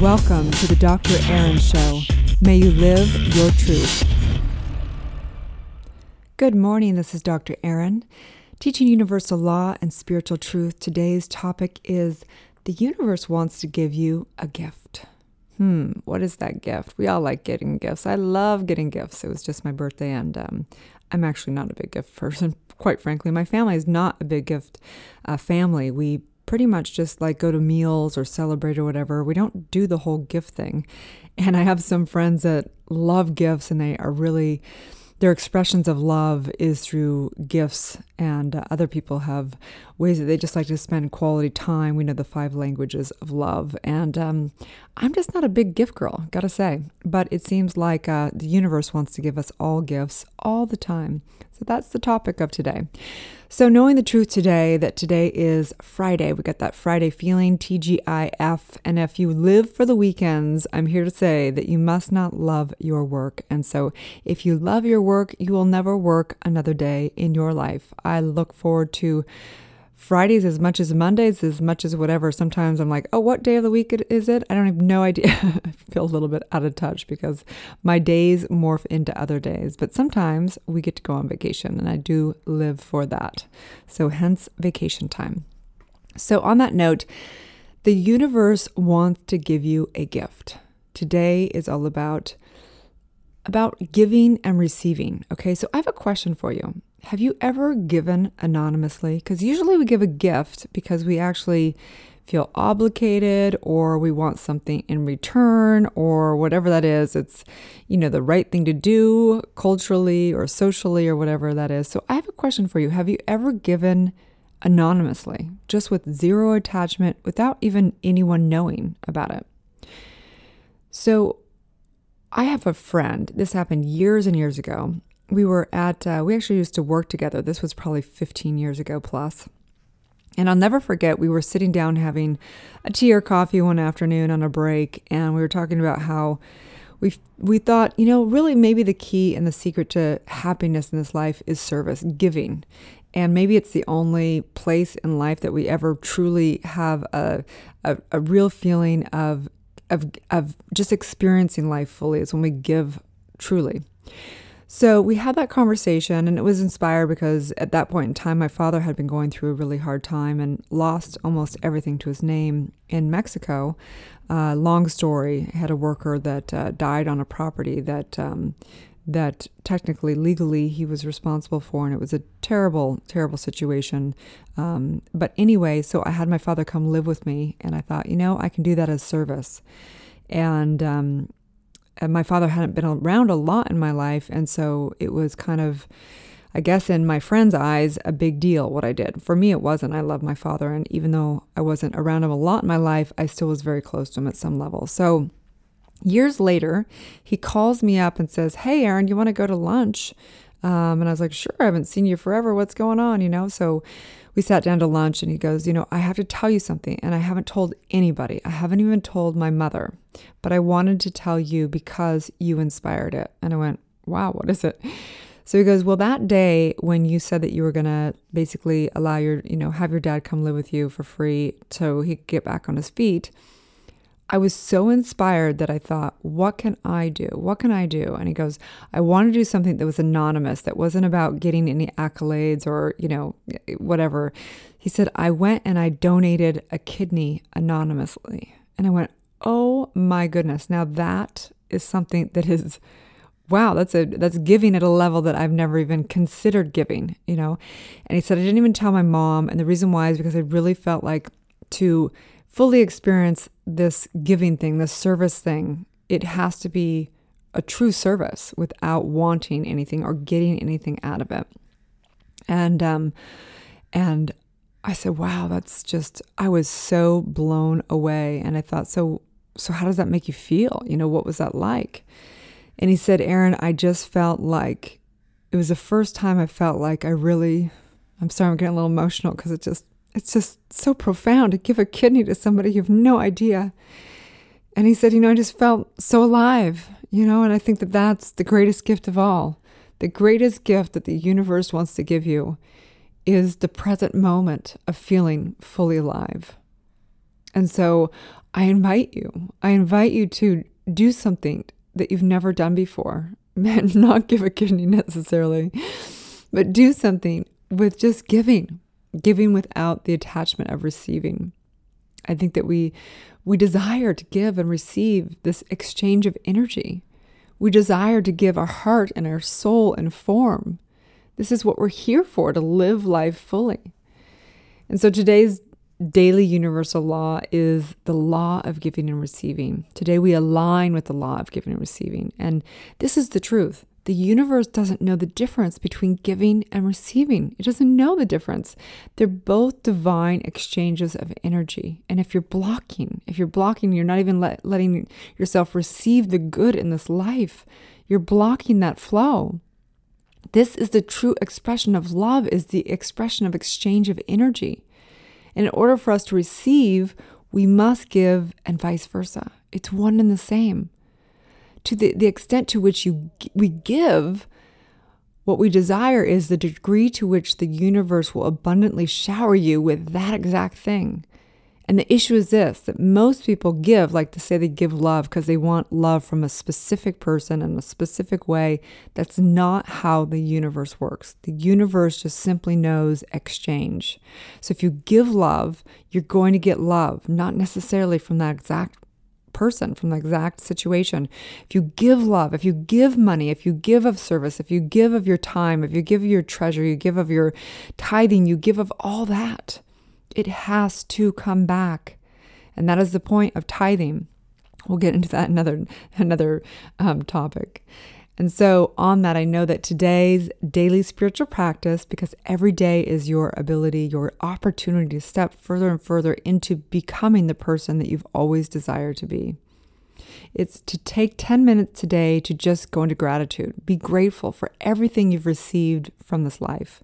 Welcome to the Dr. Erin Show. May you live your truth. Good morning. This is Dr. Erin, teaching universal law and spiritual truth. Today's topic is the universe wants to give you a gift. Hmm, what is that gift? We all like getting gifts. I love getting gifts. It was just my birthday, and um, I'm actually not a big gift person, quite frankly. My family is not a big gift uh, family. We pretty much just like go to meals or celebrate or whatever. We don't do the whole gift thing. And I have some friends that love gifts and they are really their expressions of love is through gifts, and uh, other people have ways that they just like to spend quality time. We know the five languages of love, and um, I'm just not a big gift girl, gotta say. But it seems like uh, the universe wants to give us all gifts all the time. So that's the topic of today. So, knowing the truth today that today is Friday, we got that Friday feeling, TGIF. And if you live for the weekends, I'm here to say that you must not love your work. And so, if you love your work, you will never work another day in your life. I look forward to Fridays as much as Mondays, as much as whatever. Sometimes I'm like, oh, what day of the week is it? I don't have no idea. I feel a little bit out of touch because my days morph into other days. But sometimes we get to go on vacation, and I do live for that. So, hence vacation time. So, on that note, the universe wants to give you a gift. Today is all about about giving and receiving. Okay, so I have a question for you. Have you ever given anonymously? Because usually we give a gift because we actually feel obligated or we want something in return or whatever that is. It's, you know, the right thing to do culturally or socially or whatever that is. So I have a question for you. Have you ever given anonymously, just with zero attachment, without even anyone knowing about it? So I have a friend, this happened years and years ago we were at, uh, we actually used to work together. This was probably 15 years ago plus. And I'll never forget, we were sitting down having a tea or coffee one afternoon on a break, and we were talking about how we we thought, you know, really maybe the key and the secret to happiness in this life is service, giving. And maybe it's the only place in life that we ever truly have a, a, a real feeling of, of, of just experiencing life fully is when we give truly. So we had that conversation, and it was inspired because at that point in time, my father had been going through a really hard time and lost almost everything to his name in Mexico. Uh, long story. Had a worker that uh, died on a property that um, that technically, legally, he was responsible for, and it was a terrible, terrible situation. Um, but anyway, so I had my father come live with me, and I thought, you know, I can do that as service. And um, my father hadn't been around a lot in my life. And so it was kind of, I guess, in my friends' eyes, a big deal what I did. For me, it wasn't. I love my father. And even though I wasn't around him a lot in my life, I still was very close to him at some level. So years later, he calls me up and says, Hey, Erin, you want to go to lunch? Um, and I was like, Sure, I haven't seen you forever. What's going on? You know? So we sat down to lunch and he goes, You know, I have to tell you something. And I haven't told anybody. I haven't even told my mother, but I wanted to tell you because you inspired it. And I went, Wow, what is it? So he goes, Well, that day when you said that you were going to basically allow your, you know, have your dad come live with you for free so he could get back on his feet, I was so inspired that I thought, what can I do? What can I do? And he goes, I want to do something that was anonymous, that wasn't about getting any accolades or, you know, whatever. He said, I went and I donated a kidney anonymously. And I went, oh my goodness. Now that is something that is, wow, that's a, that's giving at a level that I've never even considered giving, you know? And he said, I didn't even tell my mom. And the reason why is because I really felt like to, fully experience this giving thing, this service thing, it has to be a true service without wanting anything or getting anything out of it. And um, and I said, "Wow, that's just." I was so blown away, and I thought, "So, so how does that make you feel? You know, what was that like?" And he said, "Erin, I just felt like it was the first time I felt like I really." I'm sorry, I'm getting a little emotional because it just it's just so profound to give a kidney to somebody you have no idea. And he said, you know, I just felt so alive, you know, and I think that that's the greatest gift of all. The greatest gift that the universe wants to give you is the present moment of feeling fully alive. And so I invite you, I invite you to do something that you've never done before. Not give a kidney necessarily, but do something with just giving, giving without the attachment of receiving. I think that we we desire to give and receive this exchange of energy. We desire to give our heart and our soul and form. This is what we're here for to live life fully. And so today's daily universal law is the law of giving and receiving. Today we align with the law of giving and receiving. And this is the truth. The universe doesn't know the difference between giving and receiving. It doesn't know the difference. They're both divine exchanges of energy. And if you're blocking, if you're blocking, you're not even let, letting yourself receive the good in this life, you're blocking that flow. This is the true expression of love is the expression of exchange of energy. And in order for us to receive, we must give and vice versa. It's one and the same to the, the extent to which you we give, what we desire is the degree to which the universe will abundantly shower you with that exact thing. And the issue is this that most people give, like to say they give love because they want love from a specific person in a specific way. That's not how the universe works. The universe just simply knows exchange. So if you give love, you're going to get love, not necessarily from that exact person from the exact situation. If you give love, if you give money, if you give of service, if you give of your time, if you give your treasure, you give of your tithing, you give of all that, it has to come back. And that is the point of tithing. We'll get into that another another um, topic. And so, on that, I know that today's daily spiritual practice, because every day is your ability, your opportunity to step further and further into becoming the person that you've always desired to be. It's to take 10 minutes today to just go into gratitude. Be grateful for everything you've received from this life.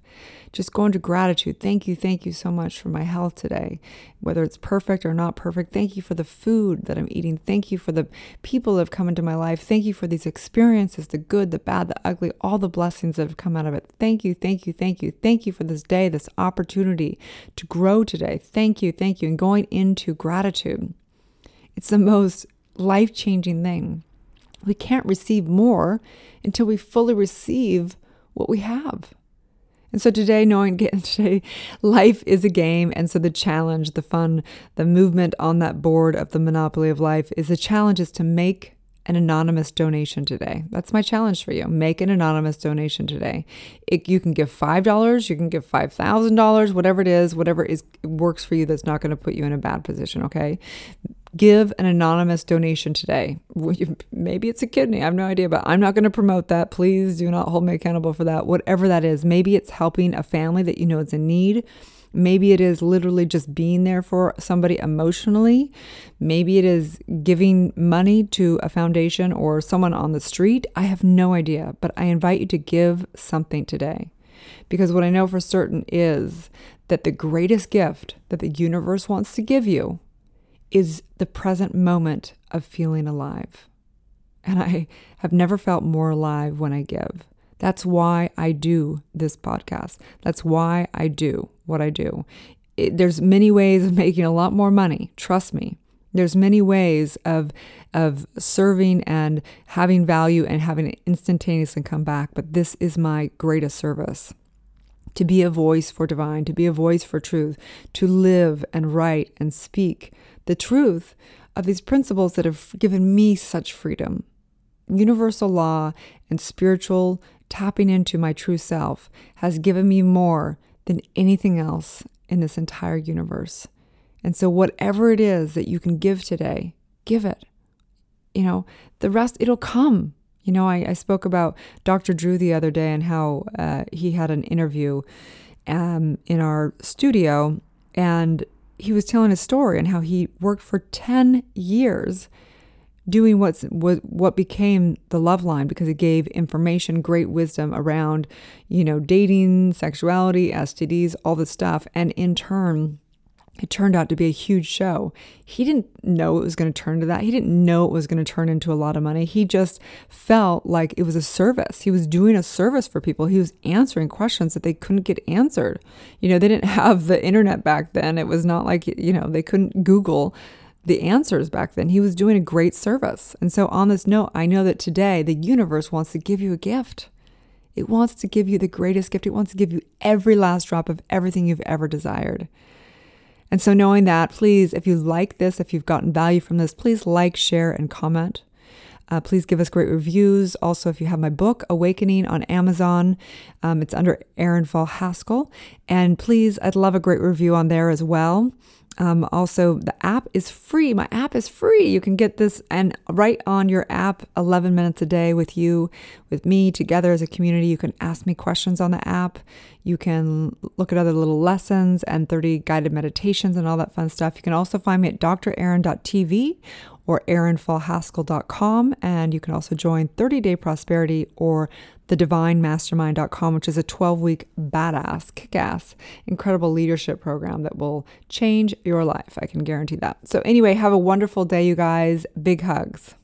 Just go into gratitude. Thank you, thank you so much for my health today. Whether it's perfect or not perfect, thank you for the food that I'm eating. Thank you for the people that have come into my life. Thank you for these experiences the good, the bad, the ugly, all the blessings that have come out of it. Thank you, thank you, thank you. Thank you for this day, this opportunity to grow today. Thank you, thank you. And going into gratitude. It's the most life changing thing. We can't receive more until we fully receive what we have. And so today, knowing today, life is a game. And so the challenge, the fun, the movement on that board of the monopoly of life is the challenge is to make an anonymous donation today. That's my challenge for you. Make an anonymous donation today. It, you can give $5, you can give $5,000, whatever it is, whatever is works for you that's not going to put you in a bad position, okay? give an anonymous donation today. Maybe it's a kidney, I have no idea, but I'm not going to promote that. Please do not hold me accountable for that. Whatever that is, maybe it's helping a family that you know is in need. Maybe it is literally just being there for somebody emotionally. Maybe it is giving money to a foundation or someone on the street. I have no idea, but I invite you to give something today. Because what I know for certain is that the greatest gift that the universe wants to give you is the present moment of feeling alive. And I have never felt more alive when I give. That's why I do this podcast. That's why I do what I do. It, there's many ways of making a lot more money, trust me. There's many ways of of serving and having value and having it instantaneously come back, but this is my greatest service. To be a voice for divine, to be a voice for truth, to live and write and speak the truth of these principles that have given me such freedom. Universal law and spiritual tapping into my true self has given me more than anything else in this entire universe. And so, whatever it is that you can give today, give it. You know, the rest, it'll come. You know, I, I spoke about Dr. Drew the other day and how uh, he had an interview um, in our studio. And he was telling a story and how he worked for 10 years doing what's what, what became the Loveline because it gave information great wisdom around you know dating sexuality stds all this stuff and in turn it turned out to be a huge show. He didn't know it was going to turn to that. He didn't know it was going to turn into a lot of money. He just felt like it was a service. He was doing a service for people. He was answering questions that they couldn't get answered. You know, they didn't have the internet back then. It was not like, you know, they couldn't Google the answers back then. He was doing a great service. And so, on this note, I know that today the universe wants to give you a gift. It wants to give you the greatest gift. It wants to give you every last drop of everything you've ever desired. And so, knowing that, please, if you like this, if you've gotten value from this, please like, share, and comment. Uh, please give us great reviews. Also, if you have my book, Awakening, on Amazon, um, it's under Erin Fall Haskell. And please, I'd love a great review on there as well. Um, also, the app is free. My app is free. You can get this and right on your app, 11 minutes a day with you, with me together as a community. You can ask me questions on the app. You can look at other little lessons and 30 guided meditations and all that fun stuff. You can also find me at drerin.tv or erinfallhaskell.com. And you can also join 30 Day Prosperity or thedivinemastermind.com, which is a 12 week badass, kick ass, incredible leadership program that will change your life. I can guarantee that. So, anyway, have a wonderful day, you guys. Big hugs.